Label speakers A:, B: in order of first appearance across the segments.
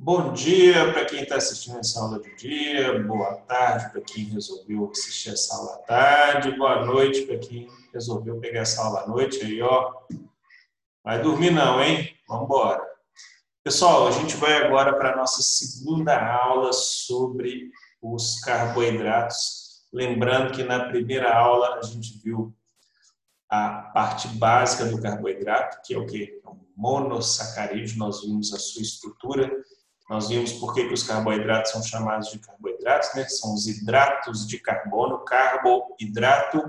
A: Bom dia para quem está assistindo essa aula de dia, boa tarde para quem resolveu assistir essa aula à tarde, boa noite para quem resolveu pegar essa aula à noite aí, ó. Vai dormir não, hein? Vamos embora. Pessoal, a gente vai agora para a nossa segunda aula sobre os carboidratos. Lembrando que na primeira aula a gente viu a parte básica do carboidrato, que é o que? É um monossacarídeo, nós vimos a sua estrutura nós vimos por que, que os carboidratos são chamados de carboidratos, né? São os hidratos de carbono. Carboidrato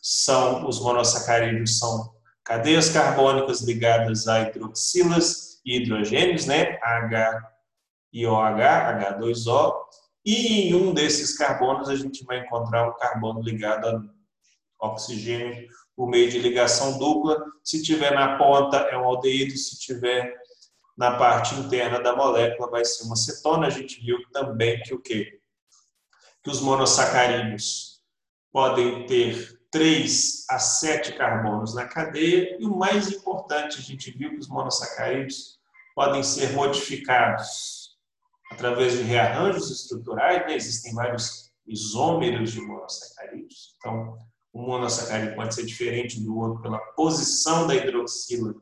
A: são os monossacarídeos, são cadeias carbônicas ligadas a hidroxilas e hidrogênios, né? H e OH, H2O. E em um desses carbonos a gente vai encontrar um carbono ligado a oxigênio por meio de ligação dupla. Se tiver na ponta é um aldeído, se tiver na parte interna da molécula vai ser uma cetona. A gente viu também que o quê? Que os monossacarídeos podem ter 3 a 7 carbonos na cadeia e o mais importante, a gente viu que os monossacarídeos podem ser modificados através de rearranjos estruturais, né? existem vários isômeros de monossacarídeos. Então, um monossacarídeo pode ser diferente do outro pela posição da hidroxila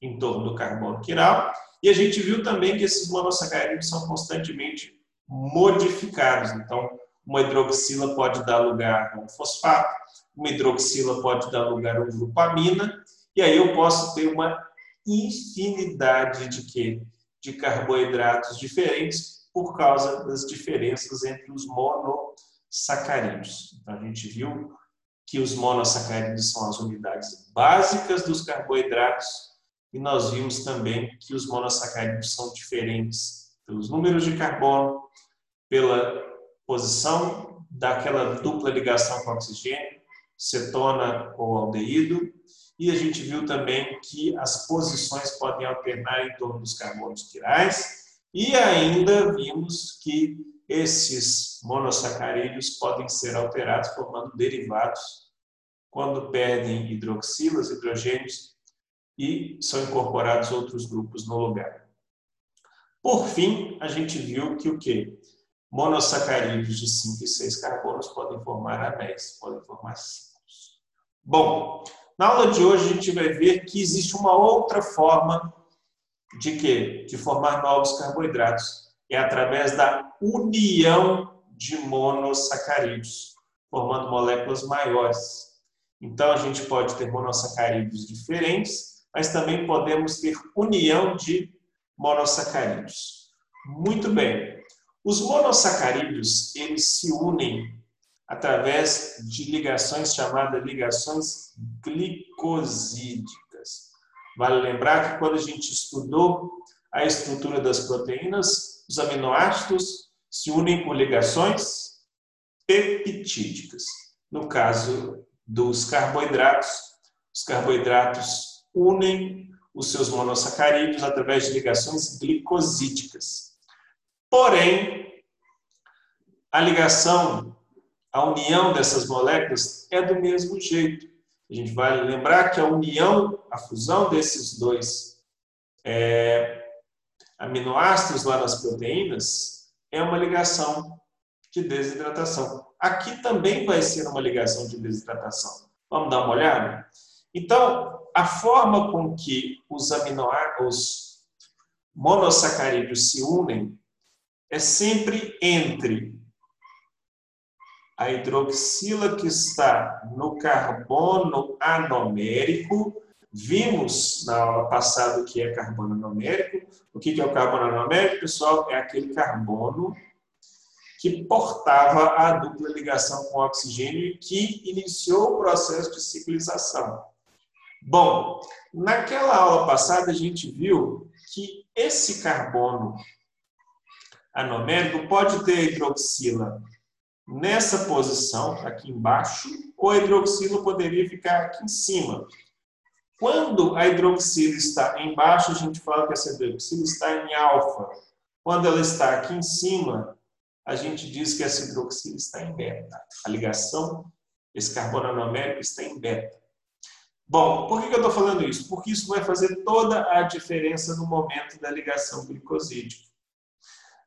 A: em torno do carbono quiral. E a gente viu também que esses monossacarídeos são constantemente modificados. Então, uma hidroxila pode dar lugar a um fosfato, uma hidroxila pode dar lugar a um grupamina, e aí eu posso ter uma infinidade de quê? De carboidratos diferentes por causa das diferenças entre os monossacarídeos. Então, a gente viu que os monossacarídeos são as unidades básicas dos carboidratos e nós vimos também que os monossacarídeos são diferentes pelos números de carbono, pela posição daquela dupla ligação com oxigênio, cetona ou aldeído, e a gente viu também que as posições podem alternar em torno dos carbonos quirais, e ainda vimos que esses monossacarídeos podem ser alterados formando derivados quando perdem hidroxilas, hidrogênios e são incorporados outros grupos no lugar. Por fim, a gente viu que o que? Monossacarídeos de 5 e 6 carbonos podem formar anéis, podem formar ciclos. Bom, na aula de hoje a gente vai ver que existe uma outra forma de quê? De formar novos carboidratos. É através da união de monossacarídeos, formando moléculas maiores. Então a gente pode ter monossacarídeos diferentes mas também podemos ter união de monossacarídeos. Muito bem. Os monossacarídeos, eles se unem através de ligações chamadas ligações glicosídicas. Vale lembrar que quando a gente estudou a estrutura das proteínas, os aminoácidos se unem por ligações peptídicas. No caso dos carboidratos, os carboidratos unem os seus monossacarídeos através de ligações glicosídicas. Porém, a ligação, a união dessas moléculas é do mesmo jeito. A gente vai lembrar que a união, a fusão desses dois é, aminoácidos lá nas proteínas é uma ligação de desidratação. Aqui também vai ser uma ligação de desidratação. Vamos dar uma olhada? Então, a forma com que os aminoácidos, monossacarídeos se unem é sempre entre a hidroxila que está no carbono anomérico. Vimos na aula passada o que é carbono anomérico. O que é o carbono anomérico, pessoal? É aquele carbono que portava a dupla ligação com o oxigênio e que iniciou o processo de ciclização. Bom, naquela aula passada a gente viu que esse carbono anomérico pode ter hidroxila nessa posição, aqui embaixo, ou a hidroxila poderia ficar aqui em cima. Quando a hidroxila está embaixo, a gente fala que essa hidroxila está em alfa. Quando ela está aqui em cima, a gente diz que essa hidroxila está em beta. A ligação, esse carbono anomérico está em beta. Bom, por que eu estou falando isso? Porque isso vai fazer toda a diferença no momento da ligação glicosídica.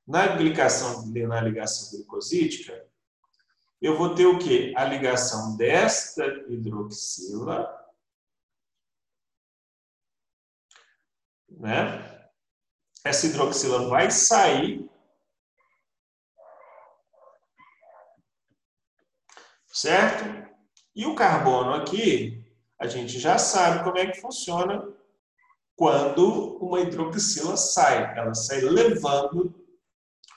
A: Na ligação, na ligação glicosídica, eu vou ter o quê? A ligação desta hidroxila, né? Essa hidroxila vai sair, certo? E o carbono aqui, a gente já sabe como é que funciona quando uma hidroxila sai. Ela sai levando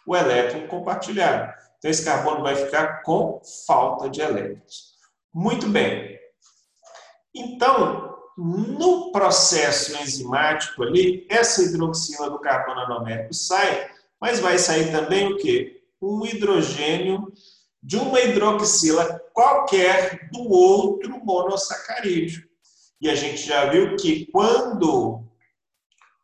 A: o elétron compartilhado. Então, esse carbono vai ficar com falta de elétrons. Muito bem. Então, no processo enzimático ali, essa hidroxila do carbono anomérico sai, mas vai sair também o quê? Um hidrogênio de uma hidroxila qualquer do outro monossacarídeo. E a gente já viu que quando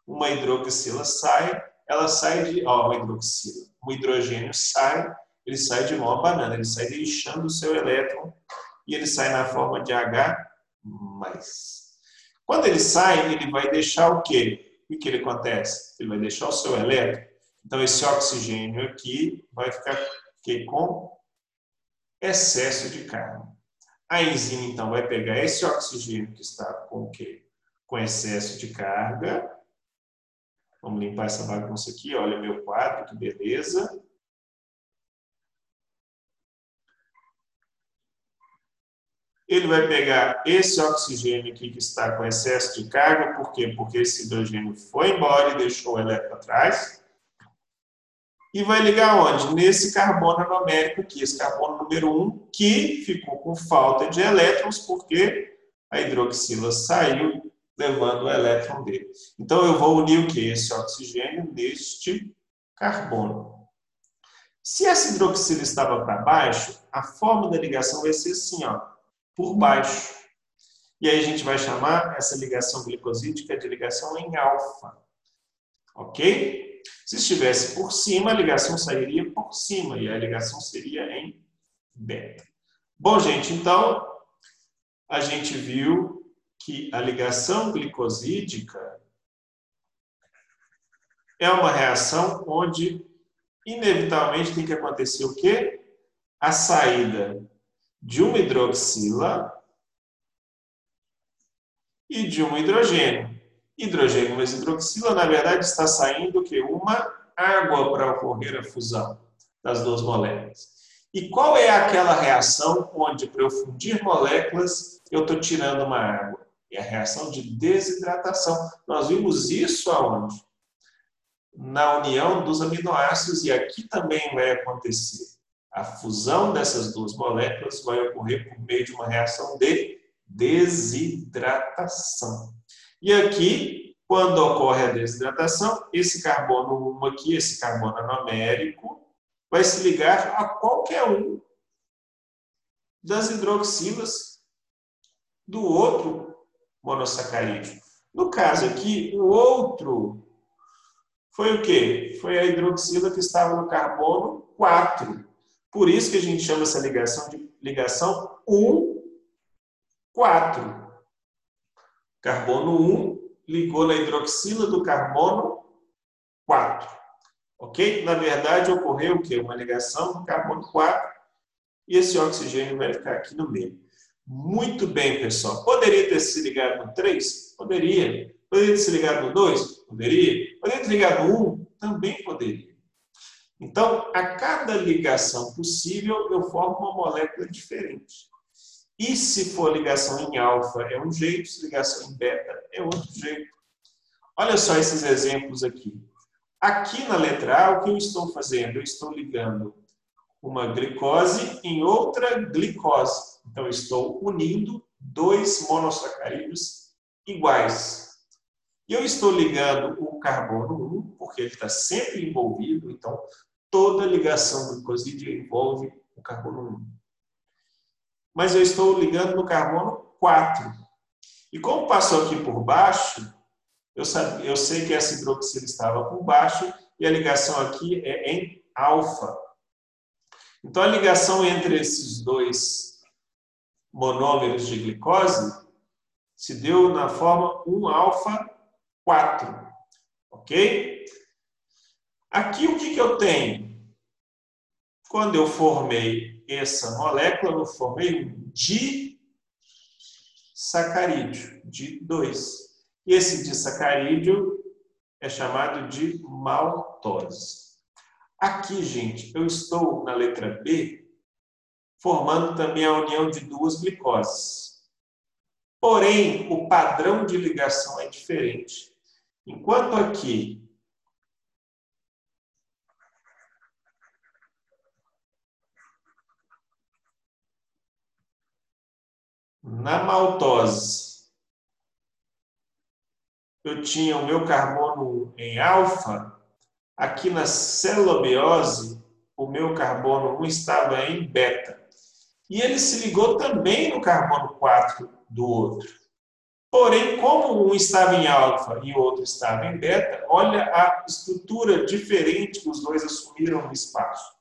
A: uma hidroxila sai, ela sai de. Ó, uma hidroxila. Um hidrogênio sai, ele sai de uma banana, ele sai deixando o seu elétron e ele sai na forma de H. Quando ele sai, ele vai deixar o quê? O que ele acontece? Ele vai deixar o seu elétron. Então, esse oxigênio aqui vai ficar com excesso de carga. A enzima, então, vai pegar esse oxigênio que está com o quê? Com excesso de carga Vamos limpar essa bagunça aqui. Olha meu quadro, que beleza. Ele vai pegar esse oxigênio aqui que está com excesso de carga, por quê? Porque esse hidrogênio foi embora e deixou o elétron atrás. E vai ligar onde? Nesse carbono anomérico aqui, esse carbono número 1, que ficou com falta de elétrons, porque a hidroxila saiu levando o elétron dele. Então, eu vou unir o que? Esse oxigênio neste carbono. Se essa hidroxila estava para baixo, a forma da ligação vai ser assim, ó, por baixo. E aí a gente vai chamar essa ligação glicosídica de ligação em alfa. Ok? Se estivesse por cima, a ligação sairia por cima e a ligação seria em beta. Bom, gente, então a gente viu que a ligação glicosídica é uma reação onde inevitavelmente tem que acontecer o quê? A saída de uma hidroxila e de um hidrogênio. Hidrogênio mais hidroxila, na verdade, está saindo que uma água para ocorrer a fusão das duas moléculas. E qual é aquela reação onde, para eu fundir moléculas, eu estou tirando uma água? É a reação de desidratação. Nós vimos isso aonde? Na união dos aminoácidos, e aqui também vai acontecer. A fusão dessas duas moléculas vai ocorrer por meio de uma reação de desidratação. E aqui, quando ocorre a desidratação, esse carbono 1 aqui, esse carbono anomérico, vai se ligar a qualquer um das hidroxilas do outro monossacarídeo. No caso aqui, o outro foi o quê? Foi a hidroxila que estava no carbono 4. Por isso que a gente chama essa ligação de ligação 1, 4. Carbono 1 ligou na hidroxila do carbono 4. Ok? Na verdade, ocorreu o quê? Uma ligação do carbono 4 e esse oxigênio vai ficar aqui no meio. Muito bem, pessoal. Poderia ter se ligado no 3? Poderia. Poderia ter se ligado no 2? Poderia. Poderia ter ligado no 1? Também poderia. Então, a cada ligação possível, eu formo uma molécula diferente. E se for ligação em alfa é um jeito, se ligação em beta é outro jeito. Olha só esses exemplos aqui. Aqui na letra A, o que eu estou fazendo? Eu estou ligando uma glicose em outra glicose. Então, estou unindo dois monossacarídeos iguais. E eu estou ligando o carbono 1, porque ele está sempre envolvido, então toda ligação glicosídea envolve o carbono 1. Mas eu estou ligando no carbono 4. E como passou aqui por baixo, eu, eu sei que essa hidroxila estava por baixo e a ligação aqui é em alfa. Então a ligação entre esses dois monômeros de glicose se deu na forma 1-alfa 4. Ok? Aqui o que, que eu tenho? Quando eu formei essa molécula, eu formei um disacarídeo, de 2. E esse disacarídeo é chamado de maltose. Aqui, gente, eu estou na letra B, formando também a união de duas glicoses. Porém, o padrão de ligação é diferente. Enquanto aqui na maltose eu tinha o meu carbono em alfa, aqui na celobiose, o meu carbono 1 estava em beta. E ele se ligou também no carbono 4 do outro. Porém, como um estava em alfa e o outro estava em beta, olha a estrutura diferente que os dois assumiram no espaço.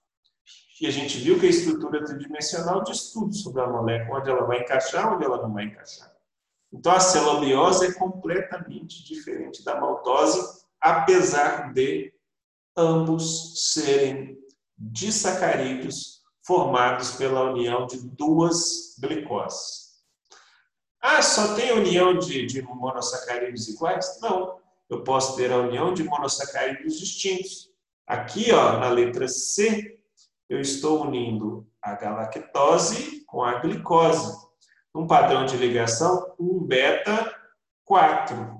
A: E a gente viu que a estrutura tridimensional diz tudo sobre a molécula, onde ela vai encaixar, onde ela não vai encaixar. Então, a celobiose é completamente diferente da maltose, apesar de ambos serem disacarídeos formados pela união de duas glicoses. Ah, só tem união de, de monossacarídeos iguais? Não. Eu posso ter a união de monossacarídeos distintos. Aqui, ó, na letra C, eu estou unindo a galactose com a glicose um padrão de ligação 1 beta 4.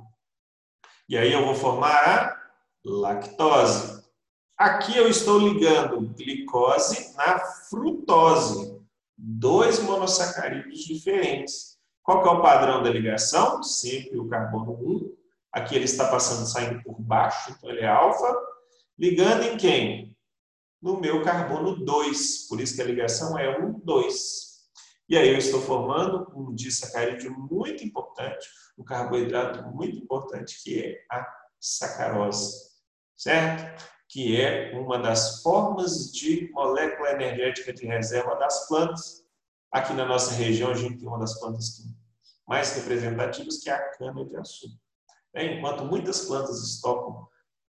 A: E aí eu vou formar a lactose. Aqui eu estou ligando glicose na frutose, dois monossacarídeos diferentes. Qual que é o padrão da ligação? Sempre o carbono 1. Aqui ele está passando, saindo por baixo, então ele é alfa. Ligando em quem? No meu carbono 2. Por isso que a ligação é 1, 2. E aí eu estou formando um disacarídeo muito importante, um carboidrato muito importante, que é a sacarose, certo? Que é uma das formas de molécula energética de reserva das plantas. Aqui na nossa região, a gente tem uma das plantas mais representativas, que é a cana-de-açúcar. Enquanto muitas plantas estocam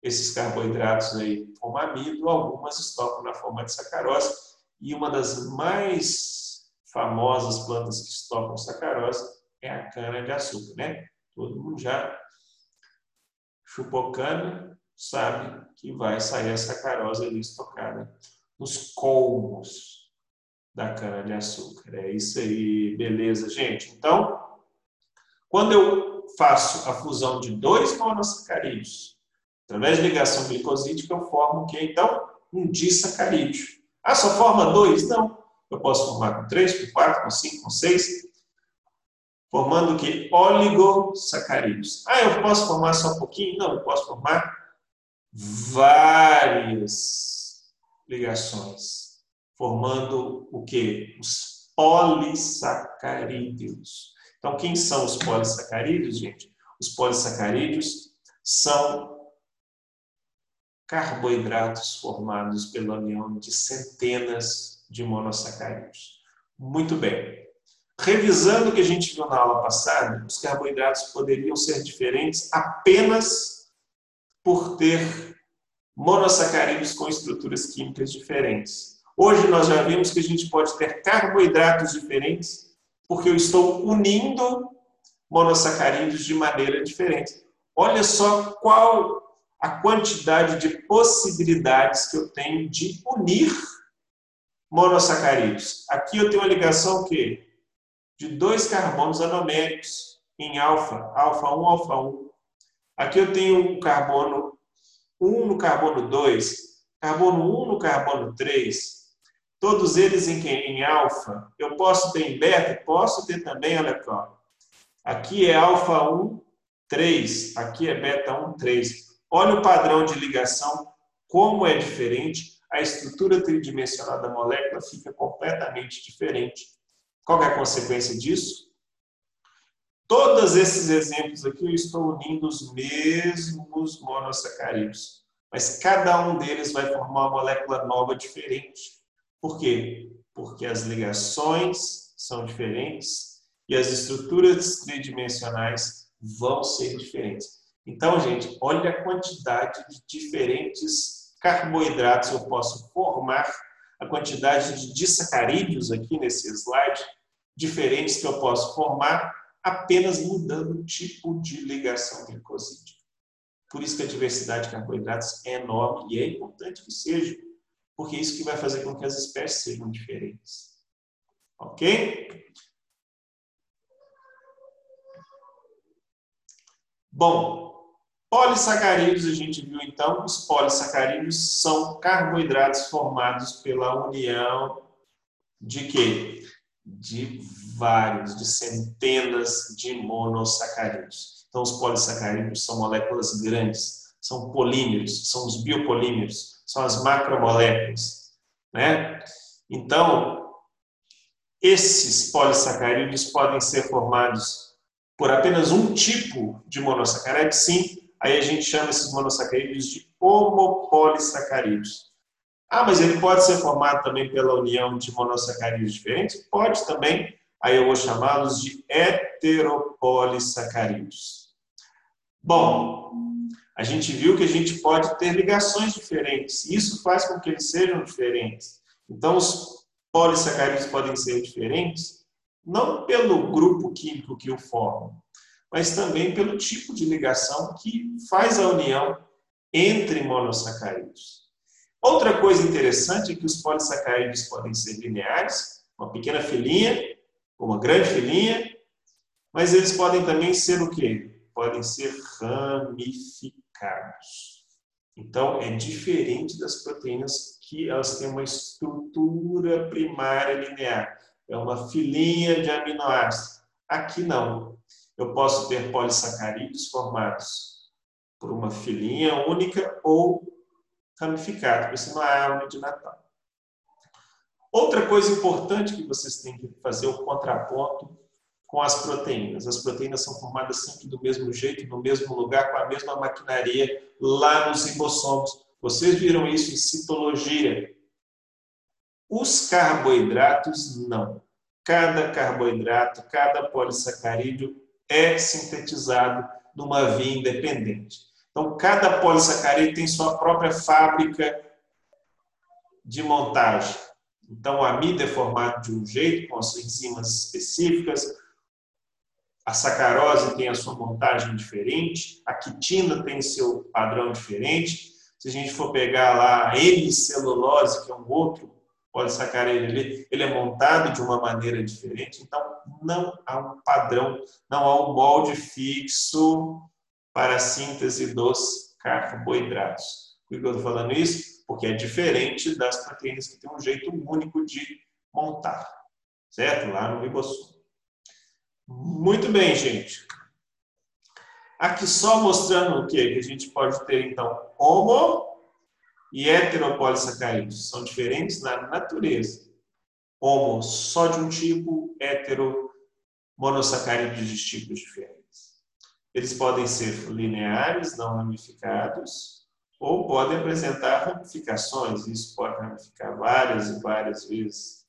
A: esses carboidratos aí como amido, algumas estocam na forma de sacarose, e uma das mais famosas plantas que estocam sacarose é a cana-de-açúcar, né? Todo mundo já chupou cana, sabe que vai sair a sacarose ali estocada nos colmos da cana-de-açúcar. É isso aí, beleza, gente? Então, quando eu faço a fusão de dois monossacarídeos, através de ligação glicosídica, eu formo o que? Então, um disacarídeo. Ah, só forma dois? Não. Eu posso formar com 3, com 4, com 5, com 6, formando o que? Oligosacarídeos. Ah, eu posso formar só um pouquinho? Não, eu posso formar várias ligações, formando o que? Os polissacarídeos. Então, quem são os polissacarídeos, gente? Os polissacarídeos são carboidratos formados pela união de centenas de monossacarídeos. Muito bem. Revisando o que a gente viu na aula passada, os carboidratos poderiam ser diferentes apenas por ter monossacarídeos com estruturas químicas diferentes. Hoje nós já vimos que a gente pode ter carboidratos diferentes porque eu estou unindo monossacarídeos de maneira diferente. Olha só qual a quantidade de possibilidades que eu tenho de unir monossacarídeos. Aqui eu tenho uma ligação que de dois carbonos anoméricos em alfa, alfa 1, alfa 1. Aqui eu tenho um carbono 1 no carbono 2, carbono 1 no carbono 3. Todos eles em, em alfa. Eu posso ter em beta? Posso ter também, olha aqui. Aqui é alfa 1, 3. Aqui é beta 1, 3. Olha o padrão de ligação, como é diferente a estrutura tridimensional da molécula fica completamente diferente. Qual é a consequência disso? Todos esses exemplos aqui eu estou unindo os mesmos monossacarídeos, mas cada um deles vai formar uma molécula nova diferente. Por quê? Porque as ligações são diferentes e as estruturas tridimensionais vão ser diferentes. Então, gente, olha a quantidade de diferentes carboidratos eu posso formar, a quantidade de disacarídeos aqui nesse slide, diferentes que eu posso formar, apenas mudando o tipo de ligação glicosídea. Por isso que a diversidade de carboidratos é enorme e é importante que seja, porque é isso que vai fazer com que as espécies sejam diferentes. Ok? Bom, polissacarídeos, a gente viu então, os polissacarídeos são carboidratos formados pela união de quê? De vários, de centenas de monossacarídeos. Então, os polissacarídeos são moléculas grandes, são polímeros, são os biopolímeros, são as macromoléculas. Né? Então, esses polissacarídeos podem ser formados por apenas um tipo de monossacarídeo, sim, aí a gente chama esses monossacarídeos de homopolissacarídeos. Ah, mas ele pode ser formado também pela união de monossacarídeos diferentes? Pode também, aí eu vou chamá-los de heteropolissacarídeos. Bom, a gente viu que a gente pode ter ligações diferentes, isso faz com que eles sejam diferentes. Então, os polissacarídeos podem ser diferentes não pelo grupo químico que o forma, mas também pelo tipo de ligação que faz a união entre monossacarídeos. Outra coisa interessante é que os polissacarídeos podem ser lineares, uma pequena filinha, uma grande filinha, mas eles podem também ser o quê? Podem ser ramificados. Então, é diferente das proteínas que elas têm uma estrutura primária linear é uma filinha de aminoácidos. Aqui não. Eu posso ter polissacarídeos formados por uma filinha única ou ramificado, porque não é árvore de Natal. Outra coisa importante que vocês têm que fazer é o contraponto com as proteínas. As proteínas são formadas sempre do mesmo jeito, no mesmo lugar, com a mesma maquinaria, lá nos ribossomos. Vocês viram isso em citologia. Os carboidratos, não. Cada carboidrato, cada polissacarídeo é sintetizado numa via independente. Então, cada polissacarídeo tem sua própria fábrica de montagem. Então, a amida é formado de um jeito, com as enzimas específicas, a sacarose tem a sua montagem diferente, a quitina tem seu padrão diferente. Se a gente for pegar lá a N-celulose, que é um outro polissacarídeo, ele, ele é montado de uma maneira diferente, então não há um padrão, não há um molde fixo para a síntese dos carboidratos. Por que eu estou falando isso? Porque é diferente das proteínas que têm um jeito único de montar, certo? Lá no ribossomo. Muito bem, gente. Aqui só mostrando o que? Que a gente pode ter, então, homo e heteropolissacarídeos são diferentes na natureza. Homo só de um tipo, hetero monossacarídeos de tipos diferentes. Eles podem ser lineares, não ramificados, ou podem apresentar ramificações. Isso pode ramificar várias e várias vezes.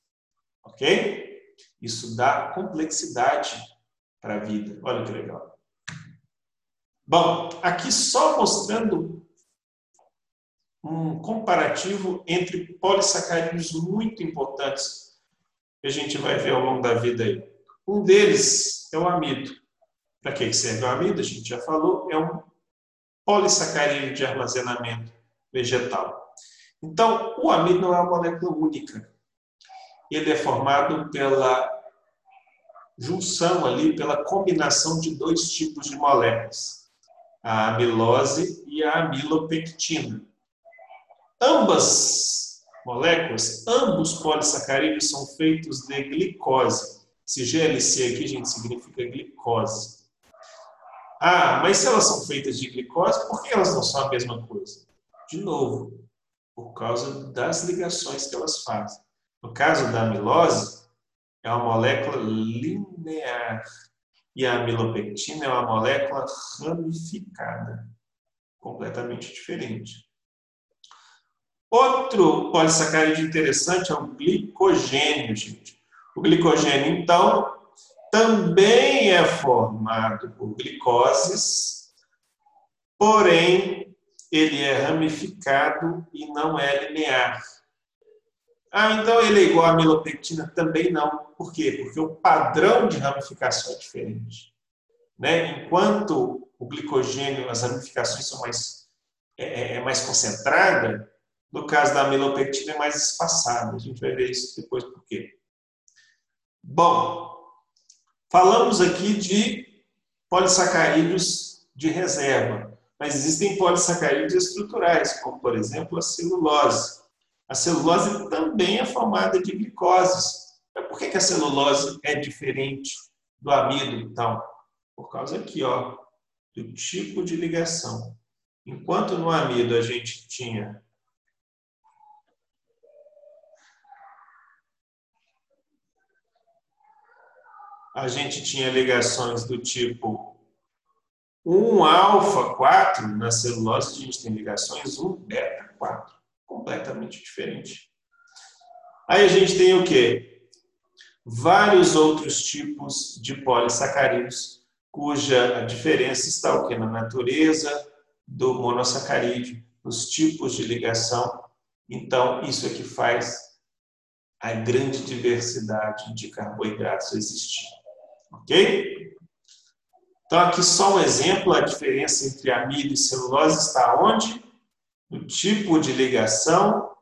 A: Ok? Isso dá complexidade para a vida. Olha que legal. Bom, aqui só mostrando um comparativo entre polissacarídeos muito importantes que a gente vai ver ao longo da vida aí. Um deles é o amido. Para que serve o amido? A gente já falou, é um polissacarídeo de armazenamento vegetal. Então, o amido não é uma molécula única. Ele é formado pela junção ali, pela combinação de dois tipos de moléculas, a amilose e a amilopectina. Ambas moléculas, ambos polissacarídeos são feitos de glicose. Esse GLC aqui, gente, significa glicose. Ah, mas se elas são feitas de glicose, por que elas não são a mesma coisa? De novo, por causa das ligações que elas fazem. No caso da amilose, é uma molécula linear. E a amilopectina é uma molécula ramificada. Completamente diferente. Outro polissacarídeo interessante é o glicogênio, gente. O glicogênio, então, também é formado por glicoses, porém ele é ramificado e não é linear. Ah, então ele é igual à milopectina? Também não. Por quê? Porque o padrão de ramificação é diferente. Né? Enquanto o glicogênio, as ramificações são mais, é, é, é mais concentrada, no caso da milopectina é mais espaçada. A gente vai ver isso depois por quê. Bom, falamos aqui de polissacarídeos de reserva, mas existem polissacarídeos estruturais, como por exemplo a celulose. A celulose também é formada de glicoses. Mas por que a celulose é diferente do amido, então? Por causa aqui, ó, do tipo de ligação. Enquanto no amido a gente tinha a gente tinha ligações do tipo 1 alfa 4, na celulose a gente tem ligações 1 beta 4, completamente diferente. Aí a gente tem o quê? Vários outros tipos de polissacarídeos, cuja diferença está o quê? na natureza do monossacarídeo, nos tipos de ligação. Então, isso é que faz a grande diversidade de carboidratos existir. Ok? Então, aqui só um exemplo, a diferença entre amido e celulose está onde? No tipo de ligação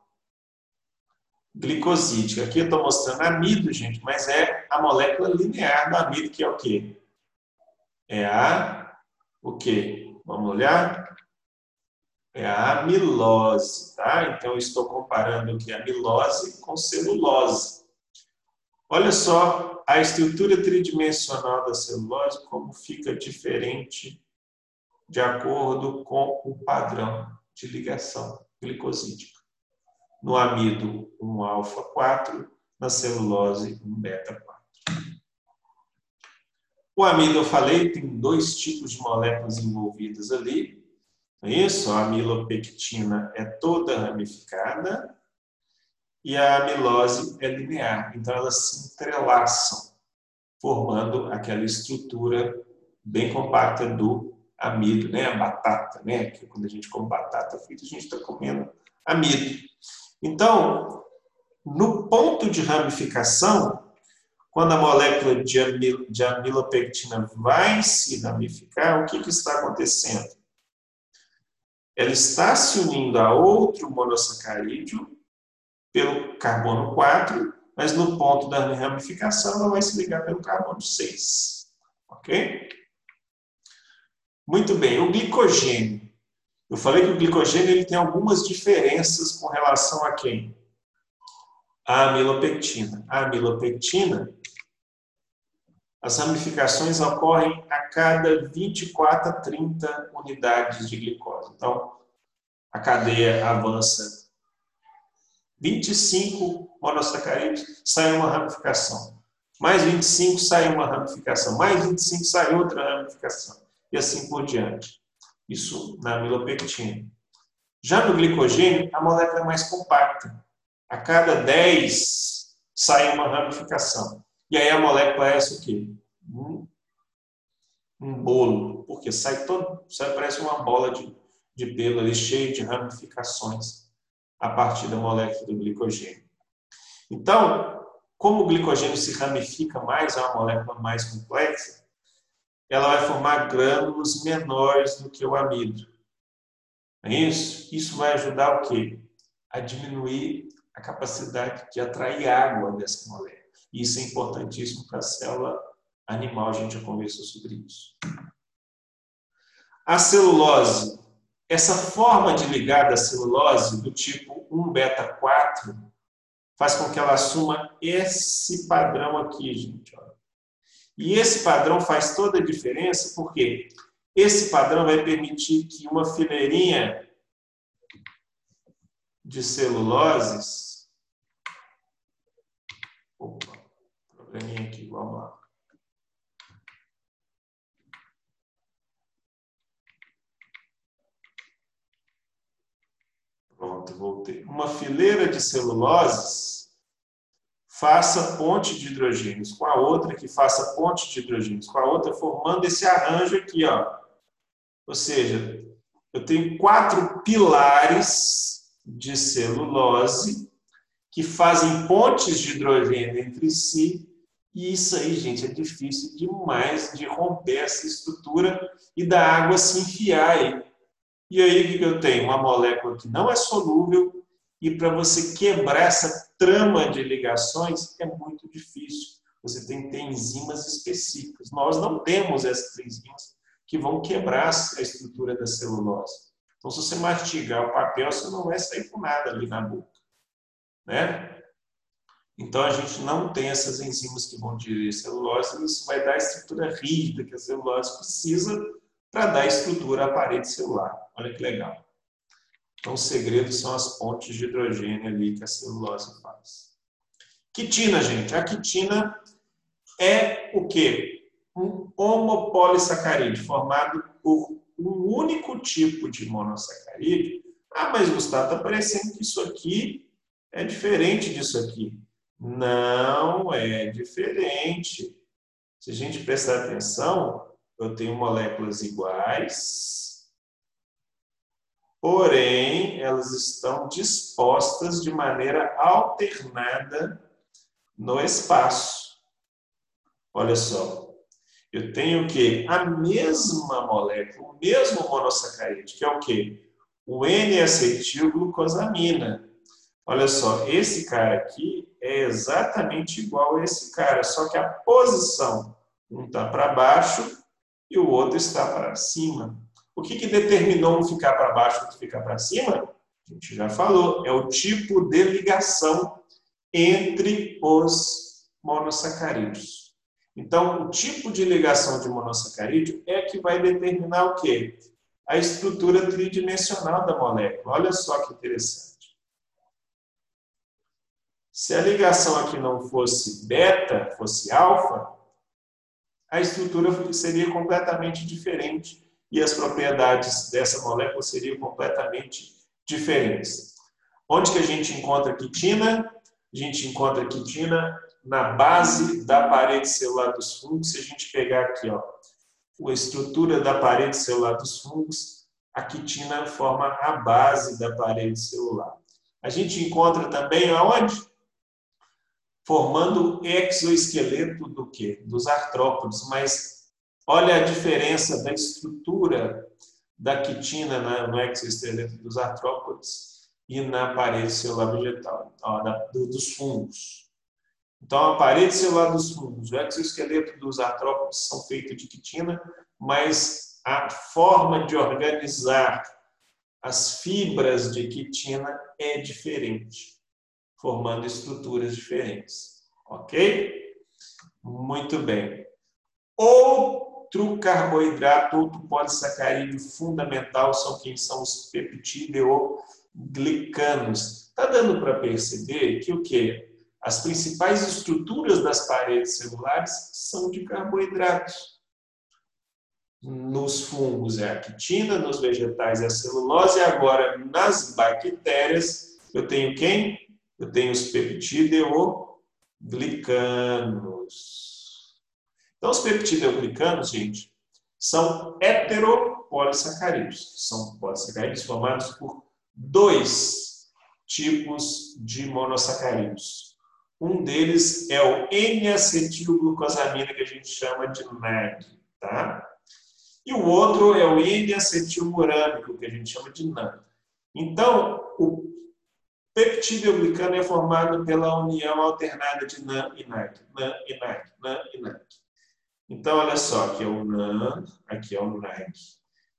A: glicosídica. Aqui eu estou mostrando amido, gente, mas é a molécula linear do amido, que é o quê? É a o quê? Vamos olhar? É a amilose, tá? Então, eu estou comparando aqui a amilose com celulose. Olha só a estrutura tridimensional da celulose como fica diferente de acordo com o padrão de ligação glicosídica. No amido, um alfa 4, na celulose, um beta 4. O amido, eu falei, tem dois tipos de moléculas envolvidas ali. É isso? A amilopectina é toda ramificada e a amilose é linear. Então, elas se entrelaçam, formando aquela estrutura bem compacta do amido, né? a batata, né? que quando a gente come batata frita, a gente está comendo amido. Então, no ponto de ramificação, quando a molécula de, amil, de amilopectina vai se ramificar, o que, que está acontecendo? Ela está se unindo a outro monossacarídeo pelo carbono 4, mas no ponto da ramificação ela vai se ligar pelo carbono 6. Ok? Muito bem, o glicogênio. Eu falei que o glicogênio ele tem algumas diferenças com relação a quem? A amilopectina. A amilopectina, as ramificações ocorrem a cada 24 a 30 unidades de glicose. Então, a cadeia avança 25 monossacarídeos, sai uma ramificação. Mais 25 sai uma ramificação. Mais 25 sai outra ramificação. E assim por diante. Isso na amilopectina. Já no glicogênio, a molécula é mais compacta. A cada 10 sai uma ramificação. E aí a molécula é essa aqui. Um, um bolo. Porque sai todo, sai, parece uma bola de, de pelo ali, cheia de ramificações a partir da molécula do glicogênio. Então, como o glicogênio se ramifica mais, é uma molécula mais complexa, ela vai formar grânulos menores do que o amido. É isso? Isso vai ajudar o quê? A diminuir a capacidade de atrair água dessa molécula. Isso é importantíssimo para a célula animal, a gente já conversou sobre isso. A celulose essa forma de ligar da celulose do tipo 1 beta 4 faz com que ela assuma esse padrão aqui, gente. E esse padrão faz toda a diferença porque esse padrão vai permitir que uma fileirinha de celuloses. Opa, probleminha aqui, vamos lá. Pronto, voltei. Uma fileira de celuloses faça ponte de hidrogênios com a outra, que faça ponte de hidrogênios com a outra, formando esse arranjo aqui, ó. Ou seja, eu tenho quatro pilares de celulose que fazem pontes de hidrogênio entre si. E isso aí, gente, é difícil demais de romper essa estrutura e da água se enfiar aí. E aí, o que eu tenho? Uma molécula que não é solúvel, e para você quebrar essa trama de ligações é muito difícil. Você tem que ter enzimas específicas. Nós não temos essas enzimas que vão quebrar a estrutura da celulose. Então, se você mastigar o papel, você não vai sair com nada ali na boca. Né? Então, a gente não tem essas enzimas que vão digerir celulose, e isso vai dar a estrutura rígida que a celulose precisa para dar estrutura à parede celular. Olha que legal. Então, o segredo são as pontes de hidrogênio ali que a celulose faz. Quitina, gente. A quitina é o quê? Um homopolissacarídeo formado por um único tipo de monossacarídeo. Ah, mas Gustavo, está parecendo que isso aqui é diferente disso aqui. Não é diferente. Se a gente prestar atenção, eu tenho moléculas iguais, porém elas estão dispostas de maneira alternada no espaço. Olha só, eu tenho que? A mesma molécula, o mesmo monossacarídeo, que é o que? O N-acetilglucosamina. Olha só, esse cara aqui é exatamente igual a esse cara, só que a posição, um está para baixo e o outro está para cima. O que, que determinou um ficar para baixo e outro ficar para cima? A gente já falou, é o tipo de ligação entre os monossacarídeos. Então, o tipo de ligação de monossacarídeo é que vai determinar o quê? A estrutura tridimensional da molécula. Olha só que interessante. Se a ligação aqui não fosse beta, fosse alfa, a estrutura seria completamente diferente e as propriedades dessa molécula seriam completamente diferentes. Onde que a gente encontra quitina? A gente encontra quitina na base da parede celular dos fungos. Se a gente pegar aqui, ó, a estrutura da parede celular dos fungos, a quitina forma a base da parede celular. A gente encontra também aonde? Formando exoesqueleto do quê? Dos artrópodes, mas Olha a diferença da estrutura da quitina no exoesqueleto dos artrópodes e na parede celular vegetal, ó, da, dos fungos. Então, a parede celular dos fungos, o exoesqueleto dos artrópodes são feitos de quitina, mas a forma de organizar as fibras de quitina é diferente, formando estruturas diferentes. Ok? Muito bem. Ou outro carboidrato, outro polissacarídeo fundamental são quem são os peptideoglicanos. Está dando para perceber que o quê? As principais estruturas das paredes celulares são de carboidratos. Nos fungos é a quitina, nos vegetais é a celulose, e agora nas bactérias eu tenho quem? Eu tenho os peptideoglicanos. Então, os peptidoglicanos, gente, são heteropolissacarídeos. São polissacarídeos formados por dois tipos de monossacarídeos. Um deles é o N-acetilglucosamina, que a gente chama de NAG, tá? E o outro é o N-acetilurâmico, que a gente chama de NAN. Então, o peptidoglicano é formado pela união alternada de NAN e NAG, NAN e NAG, NAN e NAG. Então, olha só, aqui é o NAN, aqui é o NAG.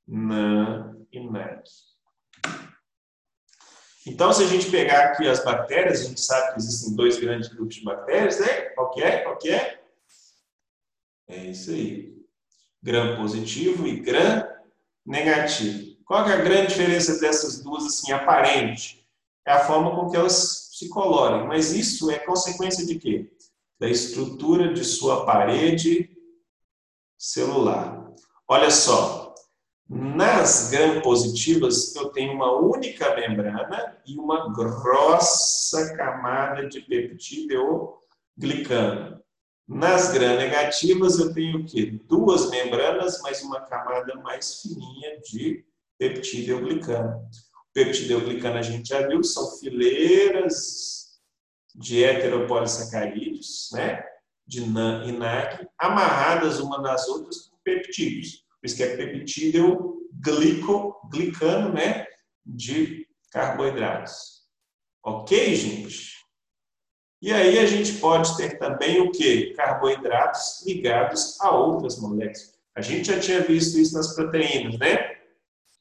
A: NAN e NAG. Então, se a gente pegar aqui as bactérias, a gente sabe que existem dois grandes grupos de bactérias, né? Qual que é? Qual que é? É isso aí. Gram positivo e gram negativo. Qual é a grande diferença dessas duas, assim, aparente? É a forma com que elas se colorem. Mas isso é consequência de quê? Da estrutura de sua parede celular. Olha só, nas gram-positivas eu tenho uma única membrana e uma grossa camada de peptidoglicano. Nas gram-negativas eu tenho o quê? Duas membranas, mas uma camada mais fininha de peptidoglicano. O peptidoglicano a gente já viu, são fileiras de heteropolissacarídeos, né? de NAC, amarradas uma nas outras por peptídeos. Por isso que é peptidoglicano, né? de carboidratos. Ok, gente? E aí a gente pode ter também o que? Carboidratos ligados a outras moléculas. A gente já tinha visto isso nas proteínas, né?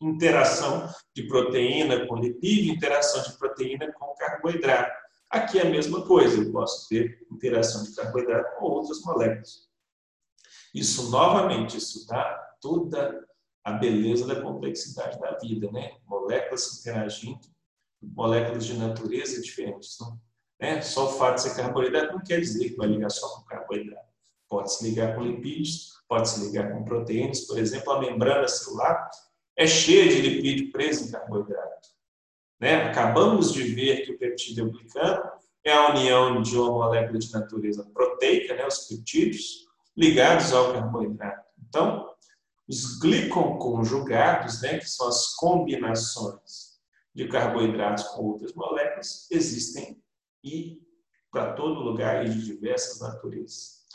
A: Interação de proteína com lipídio, interação de proteína com carboidrato. Aqui é a mesma coisa, eu posso ter interação de carboidrato com outras moléculas. Isso, novamente, isso dá toda a beleza da complexidade da vida, né? Moléculas interagindo, moléculas de natureza diferentes. Não? Né? Só o fato de ser carboidrato não quer dizer que vai ligar só com carboidrato. Pode se ligar com lipídios, pode se ligar com proteínas. Por exemplo, a membrana celular é cheia de lipídio preso em carboidrato. Né? Acabamos de ver que o peptidoglicano é a união de uma molécula de natureza proteica, né? os peptídeos, ligados ao carboidrato. Então, os glicoconjugados, né, que são as combinações de carboidratos com outras moléculas, existem e para todo lugar e de diversas naturezas.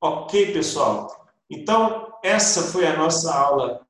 A: Ok, pessoal? Então, essa foi a nossa aula